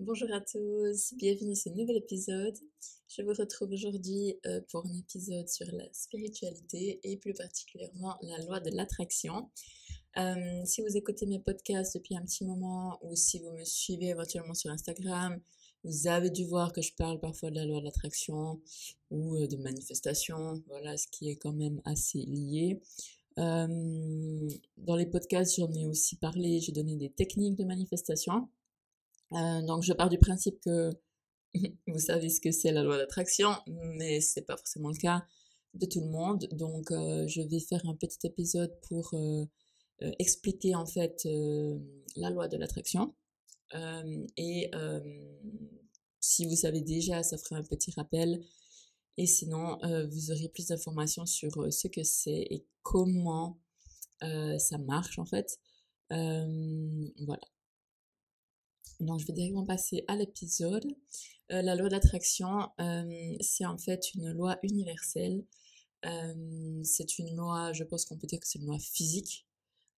Bonjour à tous, bienvenue dans ce nouvel épisode. Je vous retrouve aujourd'hui euh, pour un épisode sur la spiritualité et plus particulièrement la loi de l'attraction. Euh, si vous écoutez mes podcasts depuis un petit moment ou si vous me suivez éventuellement sur Instagram, vous avez dû voir que je parle parfois de la loi de l'attraction ou euh, de manifestation, voilà, ce qui est quand même assez lié. dans les podcasts, j'en ai aussi parlé, j'ai donné des techniques de manifestation. Euh, donc je pars du principe que vous savez ce que c'est la loi d'attraction, mais c'est pas forcément le cas de tout le monde. Donc euh, je vais faire un petit épisode pour euh, expliquer en fait la loi de l'attraction. et si vous savez déjà, ça ferait un petit rappel. Et sinon, vous aurez plus d'informations sur ce que c'est et comment ça marche en fait. voilà. Donc, je vais directement passer à l'épisode. Euh, la loi d'attraction, euh, c'est en fait une loi universelle. Euh, c'est une loi, je pense qu'on peut dire que c'est une loi physique,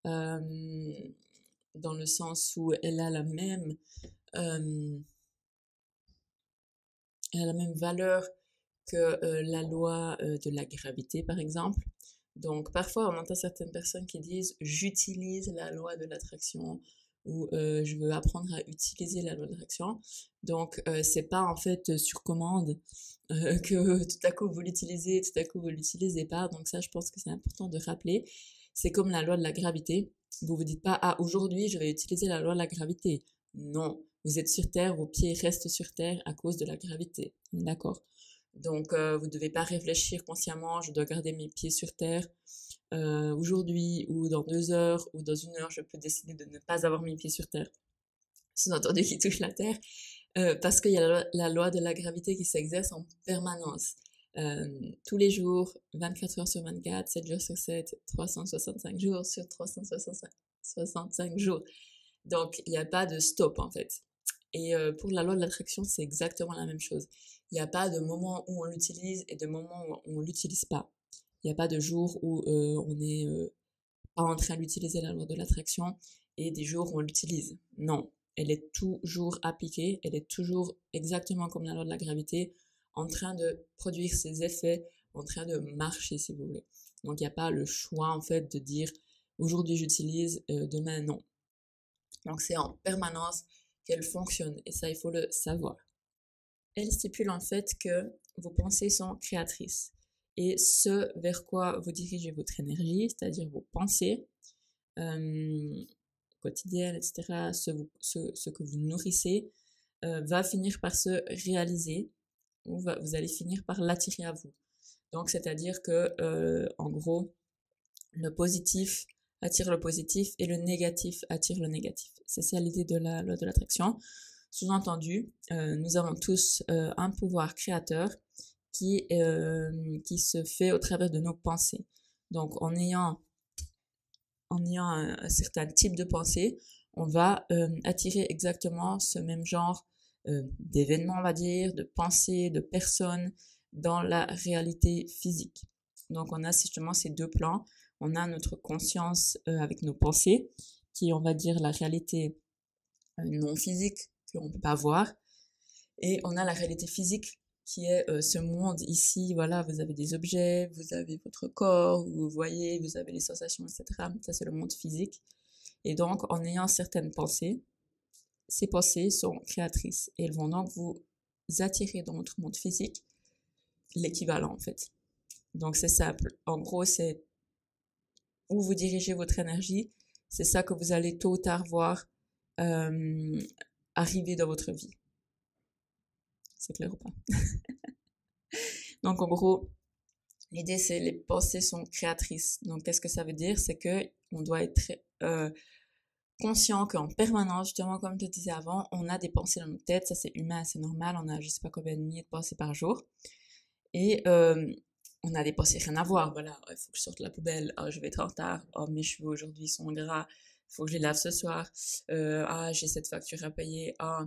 dans le sens où elle a la même, elle a la même valeur que la loi de la gravité, par exemple. Donc, parfois, on entend certaines personnes qui disent j'utilise la loi de l'attraction où euh, je veux apprendre à utiliser la loi d'attraction. Donc, euh, c'est pas en fait sur commande euh, que tout à coup vous l'utilisez, tout à coup vous l'utilisez pas. Donc ça, je pense que c'est important de rappeler. C'est comme la loi de la gravité. Vous vous dites pas, ah, aujourd'hui, je vais utiliser la loi de la gravité. Non. Vous êtes sur Terre, vos pieds restent sur Terre à cause de la gravité. D'accord? Donc, euh, vous ne devez pas réfléchir consciemment, je dois garder mes pieds sur terre. Euh, aujourd'hui ou dans deux heures ou dans une heure, je peux décider de ne pas avoir mes pieds sur terre. Sous-entendu qui touche la terre. Euh, parce qu'il y a la, loi de la gravité qui s'exerce en permanence. tous les jours, 24 heures sur 24, 7 jours sur 7, 365 jours sur 365 jours. Donc, il n'y a pas de stop en fait. Et pour la loi de l'attraction, c'est exactement la même chose. Il n'y a pas de moment où on l'utilise et de moment où on l'utilise pas. Il n'y a pas de jour où euh, on n'est euh, pas en train d'utiliser la loi de l'attraction et des jours où on l'utilise. Non, elle est toujours appliquée, elle est toujours exactement comme la loi de la gravité, en train de produire ses effets, en train de marcher si vous voulez. Donc il n'y a pas le choix en fait de dire aujourd'hui j'utilise, euh, demain non. Donc c'est en permanence qu'elle fonctionne et ça il faut le savoir elle stipule en fait que vos pensées sont créatrices. Et ce vers quoi vous dirigez votre énergie, c'est-à-dire vos pensées euh, quotidiennes, etc., ce, que vous nourrissez, euh, va finir par se réaliser ou vous allez finir par l'attirer à vous. Donc, c'est-à-dire que, euh, en gros, le positif attire le positif et le négatif attire le négatif. C'est ça l'idée de la loi de l'attraction. Sous-entendu, nous avons tous un pouvoir créateur qui, euh, qui se fait au travers de nos pensées. Donc en ayant, en ayant un, certain type de pensée, on va attirer exactement ce même genre d'événements, on va dire, de pensées, de personnes dans la réalité physique. Donc on a justement ces deux plans. On a notre conscience avec nos pensées, qui on va dire la réalité non physique qu'on ne peut pas voir. Et on a la réalité physique qui est euh, ce monde ici, voilà, vous avez des objets, vous avez votre corps, vous voyez, vous avez les sensations, etc. Ça, c'est le monde physique. Et donc, en ayant certaines pensées, ces pensées sont créatrices et elles vont donc vous attirer dans votre monde physique l'équivalent, en fait. Donc, c'est simple. En gros, c'est où vous dirigez votre énergie, c'est ça que vous allez tôt ou tard voir euh, arriver dans votre vie. C'est clair ou pas? Donc en gros, l'idée c'est les pensées sont créatrices. Donc qu'est-ce que ça veut dire? C'est que on doit être euh, conscient qu'en permanence, justement comme je te disais avant, on a des pensées dans notre tête. Ça c'est humain, c'est normal. On a je sais pas combien de milliers de pensées par jour. Et euh, on a des pensées rien à voir. Voilà, il faut que je sorte la poubelle. Oh, je vais être en retard. Oh, mes cheveux aujourd'hui sont gras faut que je les lave ce soir. Euh, ah, j'ai cette facture à payer. Ah,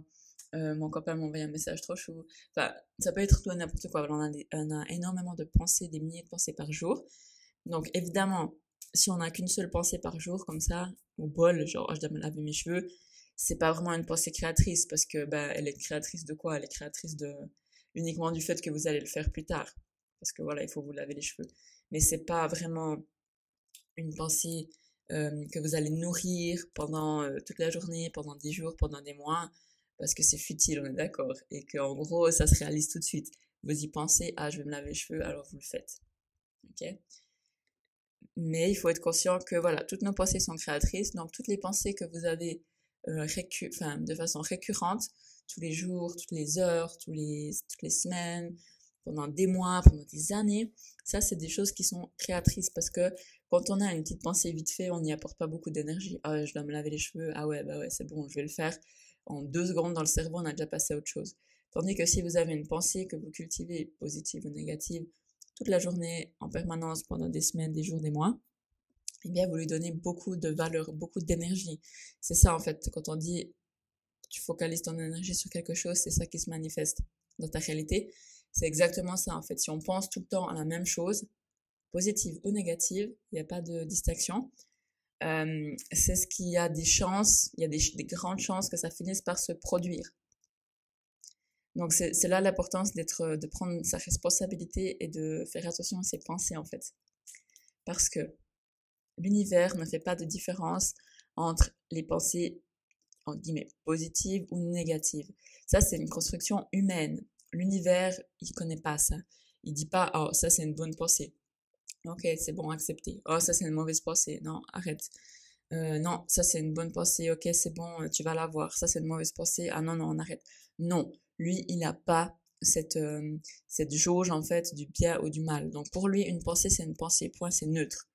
euh, mon copain m'a envoyé un message trop chou. Enfin, ça peut être tout n'importe quoi. On a, énormément de pensées, des milliers de pensées par jour. Donc, évidemment, si on n'a qu'une seule pensée par jour, comme ça, au bol, genre, je dois me laver mes cheveux, c'est pas vraiment une pensée créatrice parce que bah, elle est créatrice de quoi? Elle est créatrice de uniquement du fait que vous allez le faire plus tard parce que voilà, il faut vous laver les cheveux. Mais c'est pas vraiment une pensée euh, que vous allez nourrir pendant euh, toute la journée, pendant des jours, pendant des mois, parce que c'est futile, on est d'accord, et qu'en gros, ça se réalise tout de suite. Vous y pensez, ah, je vais me laver les cheveux, alors vous le faites. Ok? Mais il faut être conscient que voilà, toutes nos pensées sont créatrices, donc toutes les pensées que vous avez euh, enfin, de façon récurrente, tous les jours, toutes les heures, tous les, toutes les semaines, pendant des mois, pendant des années, ça c'est des choses qui sont créatrices parce que quand on a une petite pensée vite fait, on n'y apporte pas beaucoup d'énergie. Ah je dois me laver les cheveux, ah ouais, bah ouais, c'est bon, je vais le faire. En deux secondes dans le cerveau, on a déjà passé à autre chose. Tandis que si vous avez une pensée que vous cultivez, positive ou négative, toute la journée, en permanence, pendant des semaines, des jours, des mois, eh bien, vous lui donnez beaucoup de valeur, beaucoup d'énergie. C'est ça, en fait, quand on dit tu focalises ton énergie sur quelque chose, c'est ça qui se manifeste dans ta réalité. C'est exactement ça, en fait. Si on pense tout le temps à la même chose, positive ou négative, il n'y a pas de distinction. Euh, c'est ce qui a des chances, il y a des, des, grandes chances que ça finisse par se produire. Donc c'est là l'importance d'être, de prendre sa responsabilité et de faire attention à ses pensées en fait, parce que l'univers ne fait pas de différence entre les pensées en guillemets positives ou négatives. Ça c'est une construction humaine. L'univers il connaît pas ça. Il dit pas oh ça c'est une bonne pensée. Ok, c'est bon, accepté. Oh, ça, c'est une mauvaise pensée. Non, arrête. Euh, non, ça, c'est une bonne pensée. Ok, c'est bon, tu vas l'avoir. Ça, c'est une mauvaise pensée. Ah non, non, on arrête. Non, lui, il n'a pas cette, euh, cette jauge, en fait, du bien ou du mal. Donc, pour lui, une pensée, c'est une pensée. Point, c'est neutre.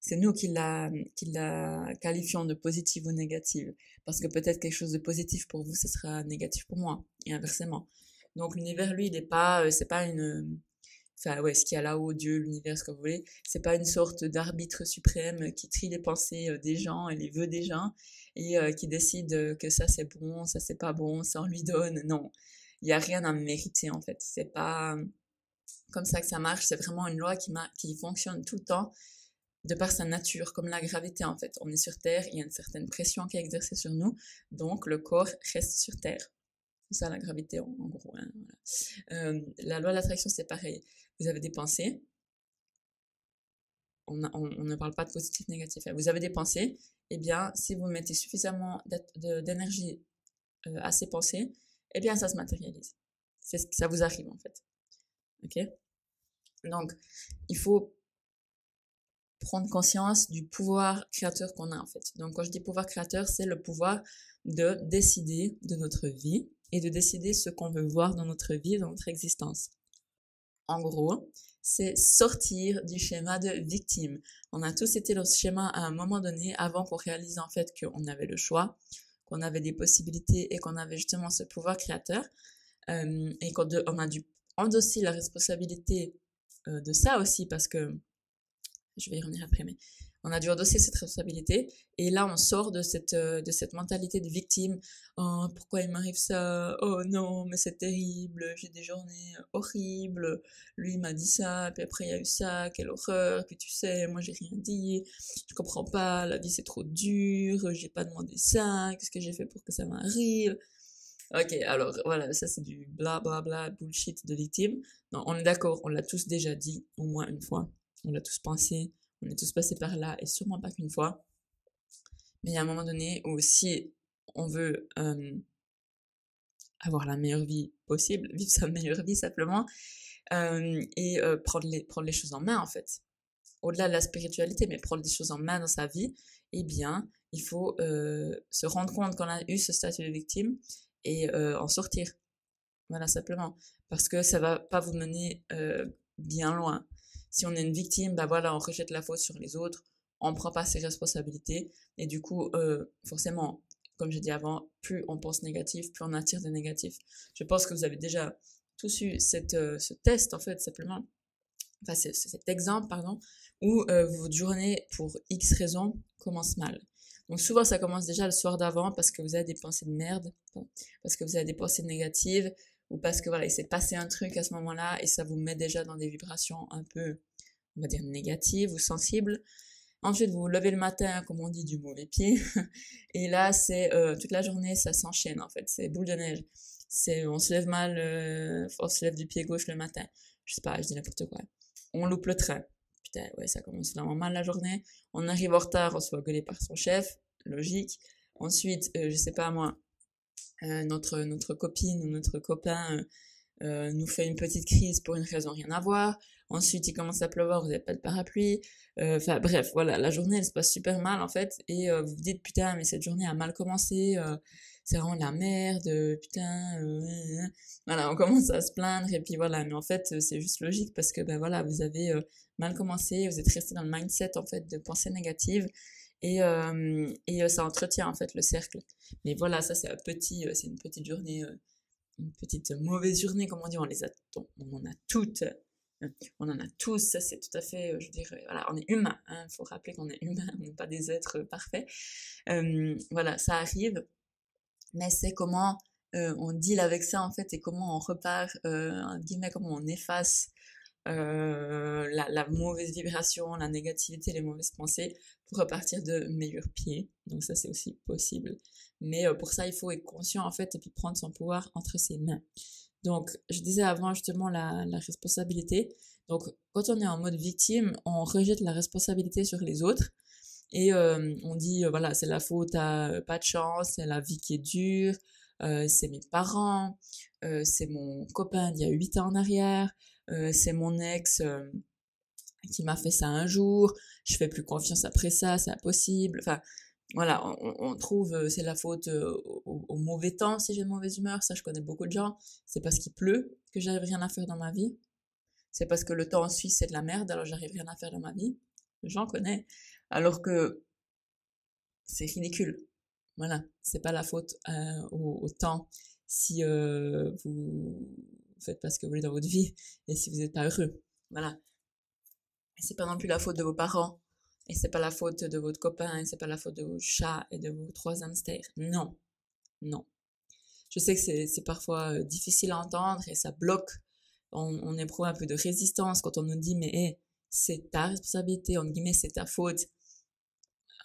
C'est nous qui la, qui la qualifions de positive ou négative. Parce que peut-être quelque chose de positif pour vous, ce sera négatif pour moi. Et inversement. Donc, l'univers, lui, il n'est pas, euh, c'est pas une, enfin ouais, ce qu'il y a là-haut, Dieu, l'univers, ce que vous voulez, c'est pas une sorte d'arbitre suprême qui trie les pensées euh, des gens et les vœux des gens et euh, qui décide que ça c'est bon, ça c'est pas bon, ça on lui donne. Non, il y a rien à mériter en fait. C'est pas comme ça que ça marche. C'est vraiment une loi qui, qui fonctionne tout le temps de par sa nature, comme la gravité en fait. On est sur Terre, il y a une certaine pression qui est exercée sur nous, donc le corps reste sur Terre. C'est ça la gravité en, gros. Hein, euh, la loi de l'attraction c'est pareil vous avez des pensées? On, ne parle pas de positif, négatif. Vous avez des pensées? Eh bien, si vous mettez suffisamment d'énergie euh, à ces pensées, eh bien, ça se matérialise. C'est ce que ça vous arrive, en fait. OK? Donc, il faut prendre conscience du pouvoir créateur qu'on a, en fait. Donc, quand je dis pouvoir créateur, c'est le pouvoir de décider de notre vie et de décider ce qu'on veut voir dans notre vie, dans notre existence en gros, c'est sortir du schéma de victime. On a tous été dans ce schéma à un moment donné avant qu'on réalise en fait qu'on avait le choix, qu'on avait des possibilités et qu'on avait justement ce pouvoir créateur euh, et qu'on a dû endosser la responsabilité euh, de ça aussi parce que je vais y revenir après mais on a dû endosser cette responsabilité. Et là on sort de cette euh, de cette mentalité de victime. Oh pourquoi il m'arrive ça? Oh non mais c'est terrible. J'ai des journées horribles. Lui m'a dit ça. Puis après il y a eu ça. Quelle horreur. Puis tu sais moi j'ai rien dit. Je comprends pas. La vie c'est trop dur. J'ai pas demandé ça. Qu'est-ce que j'ai fait pour que ça m'arrive? Ok, alors voilà, ça c'est du bla bla bla bullshit de victime. Non, on est d'accord, on l'a tous déjà dit au moins une fois. On l'a tous pensé, on est tous passés par là et sûrement pas qu'une fois. Mais il y a un moment donné où si on veut euh, avoir la meilleure vie possible, vivre sa meilleure vie simplement, euh, et euh, prendre, les, prendre les choses en main en fait. Au-delà de la spiritualité, mais prendre les choses en main dans sa vie, eh bien, il faut se rendre compte qu'on a eu ce statut de victime et en sortir. Voilà, simplement. Parce que ça va pas vous mener bien loin. Si on est une victime, bah voilà, on rejette la faute sur les autres, on prend pas ses responsabilités et du coup, euh, forcément, comme j'ai dit avant, plus on pense négatif, plus on attire des négatifs. Je pense que vous avez déjà tous eu cette, euh, ce test en fait simplement, enfin cet exemple pardon, où euh, votre journée pour X raisons commence mal. Donc souvent ça commence déjà le soir d'avant parce que vous avez des pensées de merde, parce que vous avez des pensées négatives, ou parce que voilà, il s'est passé un truc à ce moment-là et ça vous met déjà dans des vibrations un peu, on va dire, négatives ou sensibles. Ensuite, vous vous levez le matin, comme on dit, du mauvais pied. Et là, c'est euh, toute la journée, ça s'enchaîne en fait. C'est boule de neige. C'est on se lève mal, euh, on se lève du pied gauche le matin. Je sais pas, je dis n'importe quoi. On loupe le train. Putain, ouais, ça commence vraiment mal la journée. On arrive en retard, on se fait gueuler par son chef. Logique. Ensuite, euh, je sais pas moi, notre notre copine ou notre copain euh, nous fait une petite crise pour une raison rien à voir. Ensuite, il commence à pleuvoir, vous n'avez pas de parapluie. Euh, enfin bref, voilà, la journée elle se passe super mal en fait, et euh, vous vous dites putain mais cette journée a mal commencé, c'est vraiment la merde, putain. voilà, on commence à se plaindre et puis voilà, mais en fait c'est juste logique parce que ben voilà, vous avez mal commencé, vous êtes resté dans le mindset en fait de pensée négative et, et ça entretient en fait le cercle. Mais voilà, ça c'est un petit, c'est une petite journée une petite mauvaise journée, comme on dit, on les a, on en a toutes, on en a tous, ça c'est tout à fait, euh, je dirais, voilà, on est humain, il hein, faut rappeler qu'on est humain, on n'est pas des êtres parfaits. Euh, voilà, ça arrive, mais c'est comment euh, on deal avec ça en fait et comment on repart, euh, guillemets, comment on efface euh, la, mauvaise vibration, la négativité, les mauvaises pensées pour repartir de meilleurs pieds. Donc ça c'est aussi possible. Mais euh, pour ça il faut être conscient en fait et puis prendre son pouvoir entre ses mains. Donc je disais avant justement la, responsabilité. Donc quand on est en mode victime, on rejette la responsabilité sur les autres. Et euh, on dit, voilà, c'est la faute à pas de chance, c'est la vie qui est dure, c'est mes parents, c'est mon copain d'il y a huit ans en arrière, c'est mon ex euh, qui m'a fait ça un jour, je fais plus confiance après ça, c'est impossible. Enfin, voilà, on, on trouve euh, c'est la faute au, mauvais temps si j'ai de mauvaise humeur. Ça, je connais beaucoup de gens. C'est parce qu'il pleut que j'arrive rien à faire dans ma vie. C'est parce que le temps en Suisse c'est de la merde, alors j'arrive rien à faire dans ma vie. J'en connais. Alors que c'est ridicule. Voilà, c'est pas la faute au, temps si euh, vous faites pas ce que vous voulez dans votre vie et si vous n'êtes pas heureux. Voilà. Et c'est pas non plus la faute de vos parents et c'est pas la faute de votre copain et c'est pas la faute de vos chats et de vos trois hamsters. Non. Non. Je sais que c'est parfois euh, difficile à entendre et ça bloque. On, éprouve un peu de résistance quand on nous dit mais hey, c'est ta responsabilité, entre guillemets, c'est ta faute.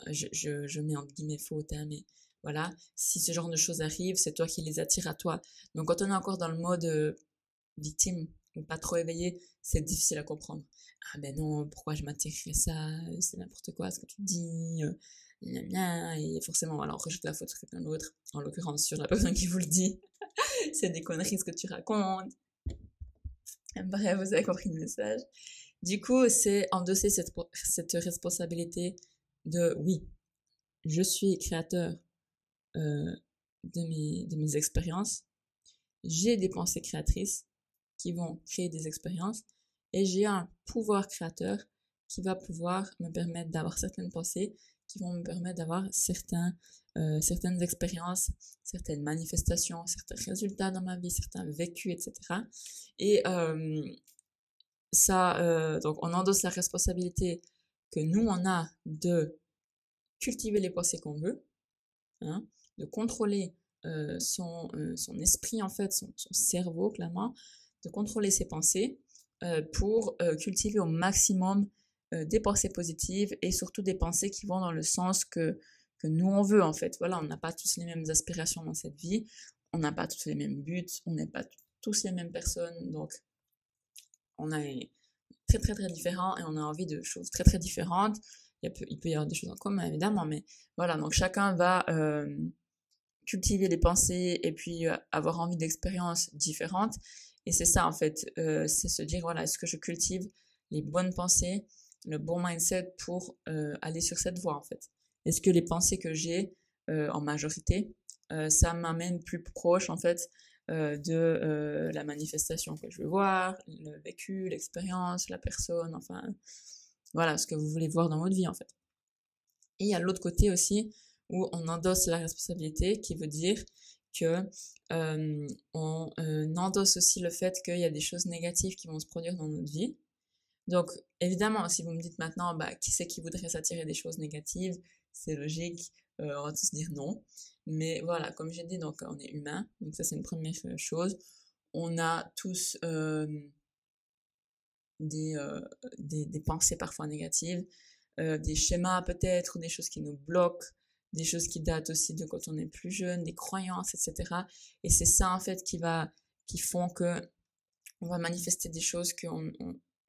Je, je, mets entre guillemets faute, hein, mais voilà, si ce genre de choses arrivent, c'est toi qui les attires à toi. Donc quand on est encore dans le mode euh, victime ou pas trop éveillé, c'est difficile à comprendre. Ah ben non, pourquoi je m'attirerais ça? C'est n'importe quoi ce que tu dis. Euh, et forcément, alors on rejette la faute sur quelqu'un d'autre, en l'occurrence sur la personne qui vous le dit. c'est des conneries ce que tu racontes. Bref, vous avez compris le message. Du coup, c'est endosser cette, cette responsabilité de oui, je suis créateur euh, de, mes, de mes expériences. J'ai des pensées créatrices qui vont créer des expériences et j'ai un pouvoir créateur qui va pouvoir me permettre d'avoir certaines pensées qui vont me permettre d'avoir certains, euh, certaines expériences, certaines manifestations, certains résultats dans ma vie, certains vécus, etc. Et euh, ça, euh, donc on endosse la responsabilité que nous, on a de cultiver les pensées qu'on veut, hein, de contrôler son, son esprit, en fait, son cerveau, clairement, de contrôler ses pensées euh, pour euh, cultiver au maximum euh, des pensées positives et surtout des pensées qui vont dans le sens que, que nous on veut en fait. Voilà, on n'a pas tous les mêmes aspirations dans cette vie, on n'a pas tous les mêmes buts, on n'est pas tous les mêmes personnes, donc on est très très très différents et on a envie de choses très très différentes. Il, peut, il peut y avoir des choses en commun évidemment, mais voilà, donc chacun va cultiver les pensées et puis avoir envie d'expériences différentes et c'est ça, en fait, euh, c'est se dire, voilà, est-ce que je cultive les bonnes pensées, le bon mindset pour euh, aller sur cette voie, en fait? Est-ce que les pensées que j'ai euh, en majorité, ça m'amène plus proche, en fait, de la manifestation que je veux voir, le vécu, l'expérience, la personne, enfin, voilà, ce que vous voulez voir dans votre vie, en fait. Et il y a l'autre côté aussi, où on endosse la responsabilité, qui veut dire que on endosse aussi le fait qu'il y a des choses négatives qui vont se produire dans notre vie. Donc, évidemment, si vous me dites maintenant, bah, qui c'est qui voudrait s'attirer des choses négatives, c'est logique, on va tous dire non. Mais voilà, comme j'ai dit, donc on est humain, donc ça c'est une première chose. On a tous des, des, des, pensées parfois négatives. des schémas peut-être, des choses qui nous bloquent, des choses qui datent aussi de quand on est plus jeune, des croyances, etc. Et c'est ça en fait qui va, qui font que on va manifester des choses qu'on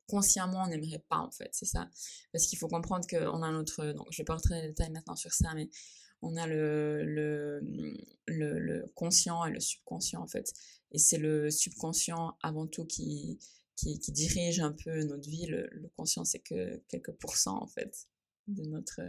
consciemment on n'aimerait pas en fait, c'est ça. Parce qu'il faut comprendre qu'on a notre, donc je vais pas rentrer dans les détails maintenant sur ça, mais on a le, le, le, le conscient et le subconscient en fait. Et c'est le subconscient avant tout qui, qui, qui, dirige un peu notre vie. Le, le conscient, c'est que quelques pourcents en fait de, notre,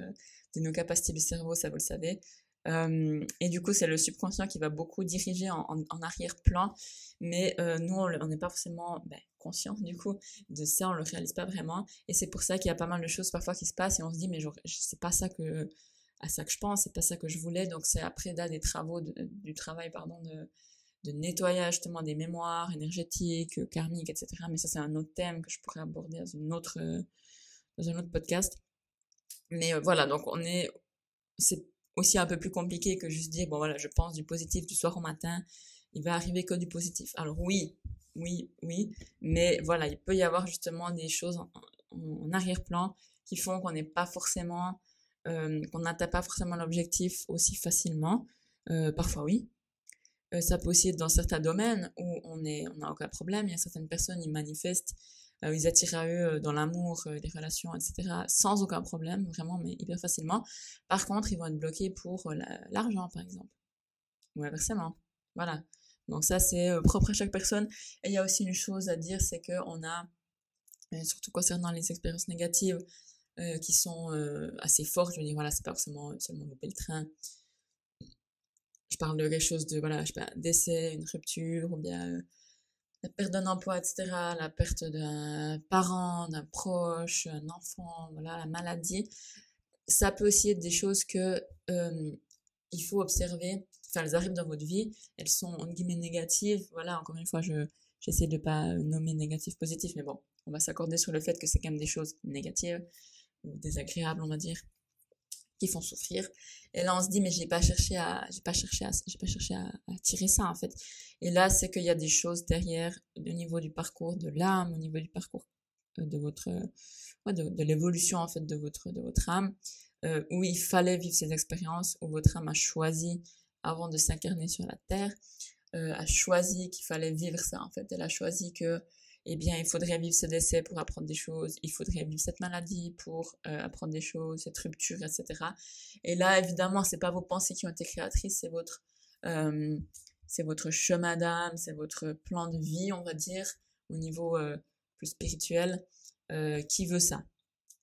de nos capacités du cerveau, ça vous le savez. Euh, et du coup, c'est le subconscient qui va beaucoup diriger en, arrière-plan. Mais euh, nous, on n'est pas forcément ben, conscient du coup de ça, on le réalise pas vraiment. Et c'est pour ça qu'il y a pas mal de choses parfois qui se passent et on se dit, mais c'est pas ça que à ça que je pense, c'est pas ça que je voulais. Donc c'est après là des travaux, du travail pardon de, nettoyage justement des mémoires énergétiques, karmiques, etc. Mais ça c'est un autre thème que je pourrais aborder dans une autre dans un autre podcast. Mais euh, voilà, donc on est c'est aussi un peu plus compliqué que juste dire, bon voilà, je pense du positif du soir au matin, il va arriver que du positif. Alors oui, oui, oui, mais voilà, il peut y avoir justement des choses en, arrière-plan qui font qu'on n'est pas forcément, euh, qu'on n'atteint pas forcément l'objectif aussi facilement. Euh, parfois oui. Ça peut aussi être dans certains domaines où on est, on n'a aucun problème. Il y a certaines personnes, ils manifestent ils attirent à eux euh, dans l'amour, euh, les relations, etc., sans aucun problème, vraiment, mais hyper facilement. Par contre, ils vont être bloqués pour l'argent, par exemple. Ou inversement. Voilà. Donc ça, c'est propre à chaque personne. Et il y a aussi une chose à dire, c'est qu'on a, surtout concernant les expériences négatives, qui sont assez fortes, je veux dire, voilà, c'est pas forcément seulement louper le train. Je parle de quelque chose de, voilà, je sais pas, décès, une rupture, ou bien la perte d'un emploi, etc., la perte d'un parent, d'un proche, un enfant, voilà, la maladie, ça peut aussi être des choses que il faut observer. Enfin, elles arrivent dans votre vie, elles sont en guillemets négatives. Voilà, encore une fois, je j'essaie de pas nommer négatif, positif, mais bon, on va s'accorder sur le fait que c'est quand même des choses négatives ou désagréables, on va dire qui font souffrir. Et là, on se dit, mais j'ai pas cherché à, j'ai pas cherché à, j'ai pas cherché à, tirer ça, en fait. Et là, c'est qu'il y a des choses derrière, au niveau du parcours de l'âme, au niveau du parcours euh, de votre, ouais, de, l'évolution, en fait, de votre, de votre âme, euh, où il fallait vivre ces expériences, où votre âme a choisi, avant de s'incarner sur la terre, euh, a choisi qu'il fallait vivre ça, en fait. Elle a choisi que, eh bien, il faudrait vivre ce décès pour apprendre des choses, il faudrait vivre cette maladie pour euh, apprendre des choses, cette rupture, etc. Et là, évidemment, c'est pas vos pensées qui ont été créatrices, c'est votre, euh, votre chemin d'âme, c'est votre plan de vie, on va dire, au niveau euh, plus spirituel, qui veut ça.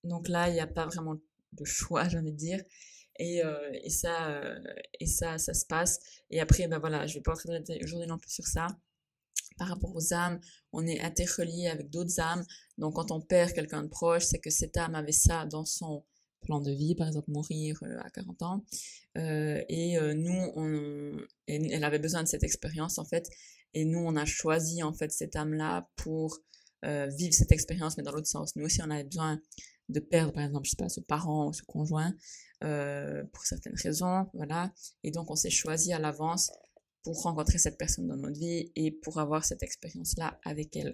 Donc là, il n'y a pas vraiment de choix, j'ai envie de dire. Et, et ça, et ça, ça se passe. Et après, ben voilà, je vais pas entrer aujourd'hui non plus sur ça par rapport aux âmes, on est interrelié avec d'autres âmes. Donc quand on perd quelqu'un de proche, c'est que cette âme avait ça dans son plan de vie, par exemple mourir euh, à 40 ans. Euh, et euh, nous, on, elle avait besoin de cette expérience en fait. Et nous, on a choisi en fait cette âme-là pour euh, vivre cette expérience, mais dans l'autre sens. Nous aussi, on avait besoin de perdre, par exemple, je sais pas, ce parent ou ce conjoint euh, pour certaines raisons, voilà. Et donc, on s'est choisi à l'avance pour rencontrer cette personne dans notre vie et pour avoir cette expérience-là avec elle.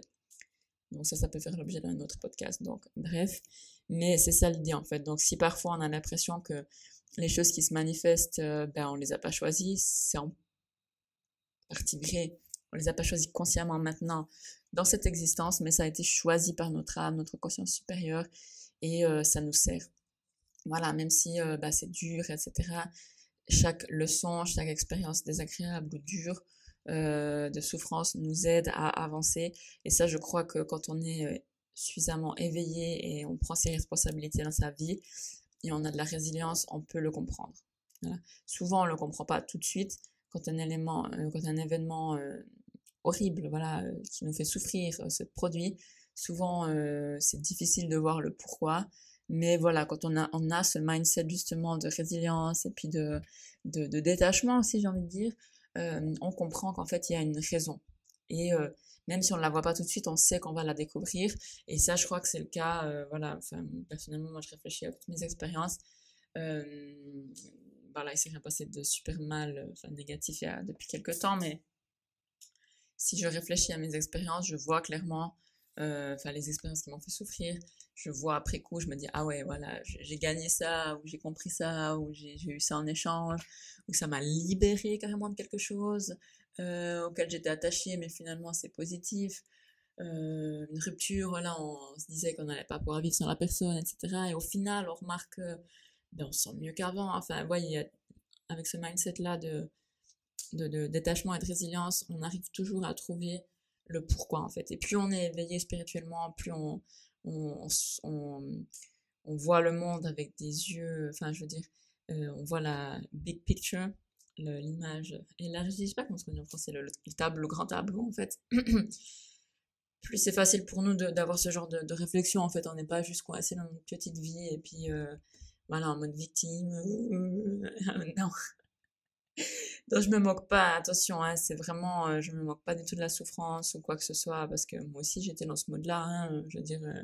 Donc ça, ça peut faire l'objet d'un autre podcast. Donc bref, mais c'est ça l'idée en fait. Donc si parfois on a l'impression que les choses qui se manifestent, euh, ben on les a pas choisies, c'est en partie vrai. On les a pas choisies consciemment maintenant dans cette existence, mais ça a été choisi par notre âme, notre conscience supérieure, et euh, ça nous sert. Voilà, même si euh, ben, c'est dur, etc chaque leçon, chaque expérience désagréable ou dure euh, de souffrance nous aide à avancer. Et ça, je crois que quand on est euh, suffisamment éveillé et on prend ses responsabilités dans sa vie et on a de la résilience, on peut le comprendre. Voilà. Souvent, on le comprend pas tout de suite quand un élément, euh, quand un événement euh, horrible, voilà, euh, qui nous fait souffrir euh, se produit. Souvent, c'est difficile de voir le pourquoi. Mais voilà, quand on a, on a ce mindset justement de résilience et puis de, de, détachement aussi, j'ai envie de dire, euh, on comprend qu'en fait, il y a une raison. Et euh, même si on ne la voit pas tout de suite, on sait qu'on va la découvrir. Et ça, je crois que c'est le cas, euh, voilà, personnellement, moi, je réfléchis à toutes mes expériences. Voilà, il s'est rien passé de super mal, enfin, négatif depuis quelques temps, mais si je réfléchis à mes expériences, je vois clairement, enfin, les expériences qui m'ont fait souffrir, je vois après coup, je me dis, ah ouais, voilà, j'ai gagné ça, ou j'ai compris ça, ou j'ai eu ça en échange, ou ça m'a libéré carrément de quelque chose euh, auquel j'étais attachée, mais finalement c'est positif. Euh, une rupture, là, on, se disait qu'on n'allait pas pouvoir vivre sans la personne, etc. Et au final, on remarque que ben, on se sent mieux qu'avant. Enfin, voyez, avec ce mindset-là de, de, détachement et de résilience, on arrive toujours à trouver le pourquoi, en fait. Et plus on est éveillé spirituellement, plus on, on, on, voit le monde avec des yeux, enfin, je veux dire, euh, on voit la big picture, l'image élargie, je sais pas comment on dit en français, le, le, tableau, le grand tableau, en fait. plus c'est facile pour nous d'avoir ce genre de, réflexion, en fait. On n'est pas juste coincé dans notre petite vie et puis, euh, voilà, en mode victime. non. Donc je me moque pas, attention, hein, c'est vraiment, euh, je me moque pas du tout de la souffrance ou quoi que ce soit, parce que moi aussi j'étais dans ce mode-là, hein, je veux dire, euh,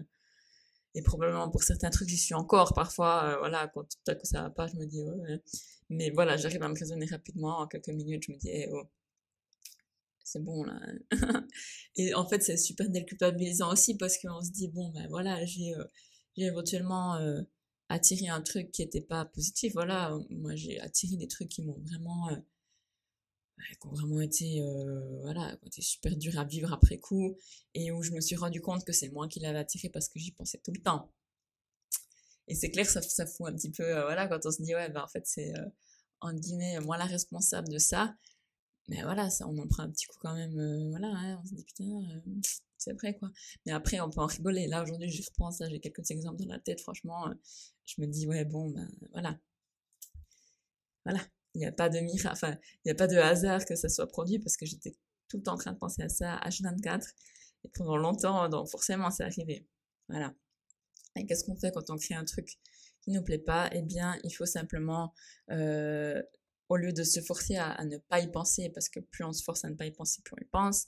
et probablement pour certains trucs j'y suis encore parfois, euh, voilà, quand tout à coup ça va pas, je me dis, mais voilà, j'arrive à me raisonner rapidement, en quelques minutes, je me dis, eh, oh, c'est bon là. et en fait c'est super déculpabilisant aussi parce qu'on se dit, bon, ben voilà, j'ai éventuellement attiré un truc qui n'était pas positif. Voilà, moi j'ai attiré des trucs qui m'ont vraiment, euh, qui ont vraiment été, euh, voilà, qui ont été super durs à vivre après coup, et où je me suis rendu compte que c'est moi qui l'avais attiré parce que j'y pensais tout le temps. Et c'est clair, ça, ça fout un petit peu, euh, voilà, quand on se dit, ouais, ben en fait c'est, en guillemets, moi la responsable de ça. Mais voilà, ça, on en prend un petit coup quand même, voilà, hein, on se dit, putain, c'est vrai quoi. Mais après, on peut en rigoler. Là, aujourd'hui, j'y repense, j'ai quelques exemples dans la tête, franchement, je me dis, ouais, bon, ben voilà. Voilà. Il n'y a pas de miracle, enfin, il n'y a pas de hasard que ça soit produit parce que j'étais tout le temps en train de penser à ça, H24, et pendant longtemps, donc forcément, c'est arrivé. Voilà. Et qu'est-ce qu'on fait quand on crée un truc qui nous plaît pas? Eh bien, il faut simplement, euh, au lieu de se forcer à, ne pas y penser, parce que plus on se force à ne pas y penser, plus on y pense,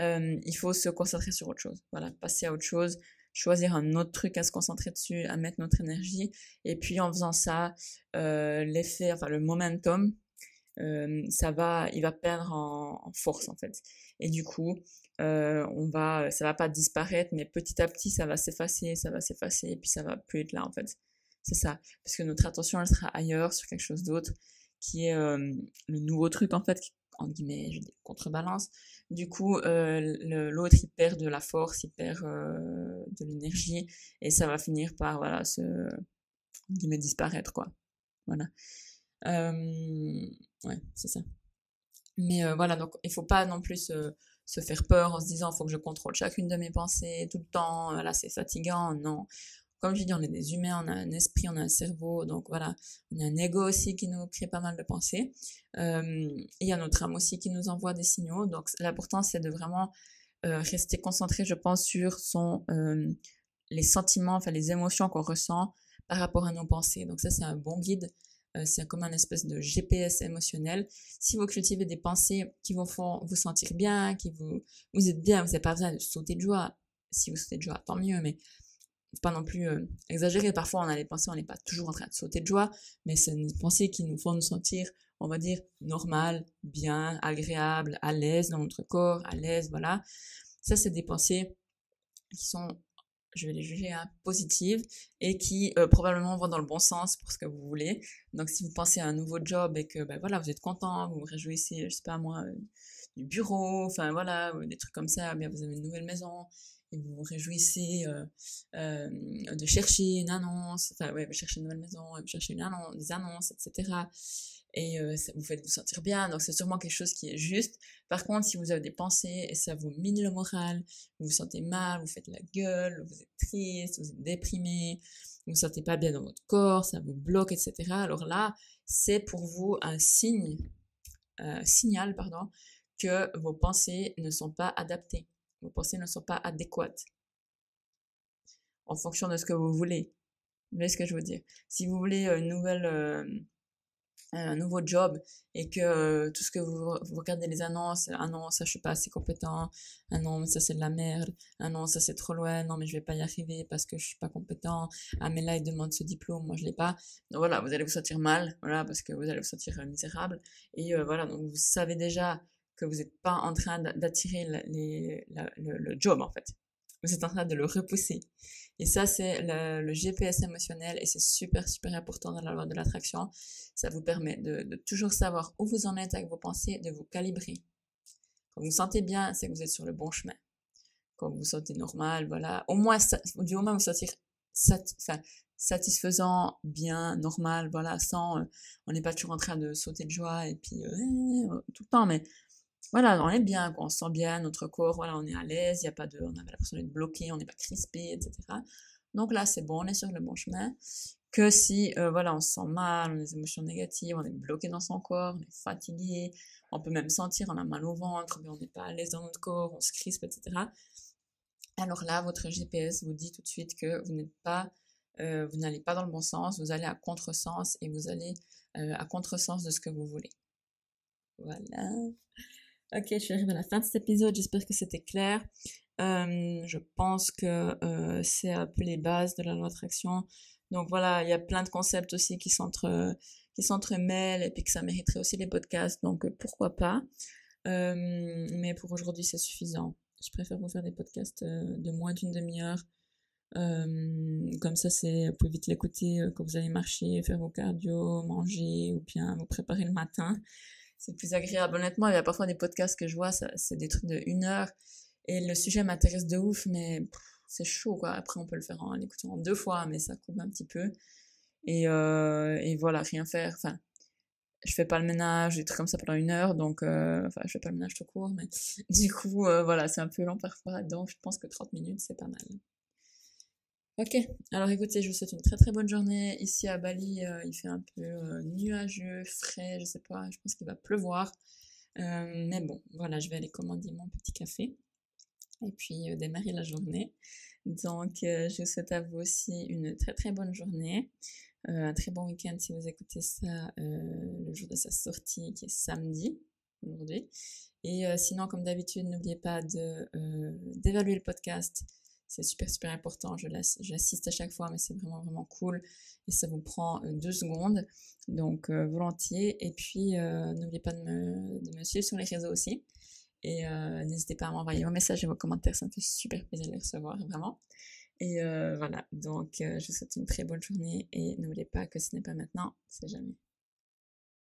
euh, il faut se concentrer sur autre chose. Voilà, passer à autre chose, choisir un autre truc à se concentrer dessus, à mettre notre énergie. Et puis en faisant ça, euh, l'effet, enfin le momentum, euh, ça va, il va perdre en, force en fait. Et du coup, euh, on va, ça va pas disparaître, mais petit à petit, ça va s'effacer, ça va s'effacer, et puis ça va plus être là en fait. C'est ça, parce que notre attention, elle sera ailleurs, sur quelque chose d'autre, qui est le nouveau truc en fait, en guillemets, je dis contrebalance. Du coup, euh, l'autre, il perd de la force, il perd euh, de l'énergie, et ça va finir par, voilà, se, guillemets, disparaître, quoi. Voilà. Euh, ouais, c'est ça. Mais euh, voilà, donc il faut pas non plus se, se faire peur en se disant, il faut que je contrôle chacune de mes pensées tout le temps, là, c'est fatigant, non comme je dis, on est des humains, on a un esprit, on a un cerveau, donc voilà, on a un ego aussi qui nous crée pas mal de pensées. Euh, il y a notre âme aussi qui nous envoie des signaux. Donc l'important c'est de vraiment euh, rester concentré, je pense, sur son euh, les sentiments, enfin les émotions qu'on ressent par rapport à nos pensées. Donc ça c'est un bon guide. Euh, c'est comme un espèce de GPS émotionnel. Si vous cultivez des pensées qui vous font vous sentir bien, qui vous vous êtes bien, vous n'avez pas besoin de sauter de joie. Si vous sautez de joie, tant mieux. Mais pas non plus euh, exagéré. Parfois, on a des pensées, on n'est pas toujours en train de sauter de joie, mais c'est des pensées qui nous font nous sentir, on va dire, normal, bien, agréable, à l'aise dans notre corps, à l'aise, voilà. Ça, c'est des pensées qui sont, je vais les juger, hein, positives et qui euh, probablement vont dans le bon sens pour ce que vous voulez. Donc, si vous pensez à un nouveau job et que, ben voilà, vous êtes content, vous vous réjouissez, je sais pas moi, euh, du bureau, enfin voilà, des trucs comme ça, bien vous avez une nouvelle maison, et vous vous réjouissez euh, euh, de chercher une annonce, enfin ouais, vous cherchez une nouvelle maison, vous cherchez une annonce, des annonces, etc. Et euh, ça vous fait vous sentir bien, donc c'est sûrement quelque chose qui est juste. Par contre, si vous avez des pensées et ça vous mine le moral, vous vous sentez mal, vous faites la gueule, vous êtes triste, vous êtes déprimé, vous vous sentez pas bien dans votre corps, ça vous bloque, etc. Alors là, c'est pour vous un signe, euh, signal, pardon, que vos pensées ne sont pas adaptées vos pensées ne sont pas adéquates en fonction de ce que vous voulez. Vous voyez ce que je veux dire? Si vous voulez une nouvelle, euh, un nouveau job et que euh, tout ce que vous, regardez les annonces, ah non, ça je suis pas assez compétent, ah non, mais ça c'est de la merde, ah non, ça c'est trop loin, non, mais je vais pas y arriver parce que je suis pas compétent, ah mais là il demande ce diplôme, moi je l'ai pas. Donc voilà, vous allez vous sentir mal, voilà, parce que vous allez vous sentir euh, misérable. Et voilà, donc vous savez déjà que vous n'êtes pas en train d'attirer le, job en fait. vous êtes en train de le repousser. Et ça, c'est le, GPS émotionnel et c'est super, super important dans la loi de l'attraction. Ça vous permet de, toujours savoir où vous en êtes avec vos pensées, de vous calibrer. Quand vous vous sentez bien, c'est que vous êtes sur le bon chemin. Quand vous vous sentez normal, voilà. Au moins, du moment vous sentir satisfaisant, bien, normal, voilà, sans, euh, on n'est pas toujours en train de sauter de joie et puis euh, tout le temps, mais voilà, on est bien, on se sent bien, notre corps, voilà, on est à l'aise, il y a pas de, on l'impression d'être bloqué, on n'est pas crispé, etc. Donc là, c'est bon, on est sur le bon chemin. Que si, euh, voilà, on se sent mal, on a des émotions négatives, on est bloqué dans son corps, on est fatigué, on peut même sentir, on a mal au ventre, mais on n'est pas à l'aise dans notre corps, on se crispe, etc. Alors là, votre GPS vous dit tout de suite que euh, vous n'allez pas dans le bon sens, vous allez à contresens et vous allez euh, à contresens de ce que vous voulez. Voilà. Ok, je suis arrivée à la fin de cet épisode, j'espère que c'était clair. Euh, je pense que euh, c'est un peu les bases de la loi d'attraction. Donc voilà, il y a plein de concepts aussi qui s'entre qui s'entremêlent et puis que ça mériterait aussi les podcasts, donc euh, pourquoi pas. mais pour aujourd'hui, c'est suffisant. Je préfère vous faire des podcasts de moins d'une demi-heure. comme ça, c'est vous vite l'écouter quand vous allez marcher, faire vos cardio, manger ou bien vous préparer le matin c'est plus agréable. Honnêtement, il y a parfois des podcasts que je vois, c'est des trucs de une heure, et le sujet m'intéresse de ouf, mais c'est chaud, quoi. Après, on peut le faire en l'écoutant deux fois, mais ça coupe un petit peu. Et, euh, et voilà, rien faire. Enfin, je fais pas le ménage, des trucs comme ça pendant une heure, donc, euh, enfin, je fais pas le ménage tout court, mais du coup, euh, voilà, c'est un peu long parfois, donc je pense que 30 minutes, c'est pas mal. Ok, alors écoutez, je vous souhaite une très très bonne journée. Ici à Bali, euh, il fait un peu euh, nuageux, frais, je sais pas, je pense qu'il va pleuvoir. Euh, mais bon, voilà, je vais aller commander mon petit café et puis démarrer la journée. Donc, je vous souhaite à vous aussi une très très bonne journée, un très bon week-end si vous écoutez ça le jour de sa sortie qui est samedi aujourd'hui. Et sinon, comme d'habitude, n'oubliez pas d'évaluer le podcast c'est super, super important. Je l'assiste à chaque fois, mais c'est vraiment, vraiment cool. Et ça vous prend euh, deux secondes. Donc, euh, volontiers. Et puis, euh, n'oubliez pas de me, de me, suivre sur les réseaux aussi. Et n'hésitez pas à m'envoyer vos messages et vos commentaires. Ça me fait super plaisir de les recevoir, vraiment. Et voilà. Donc, je vous souhaite une très bonne journée. Et n'oubliez pas que ce n'est pas maintenant, c'est jamais.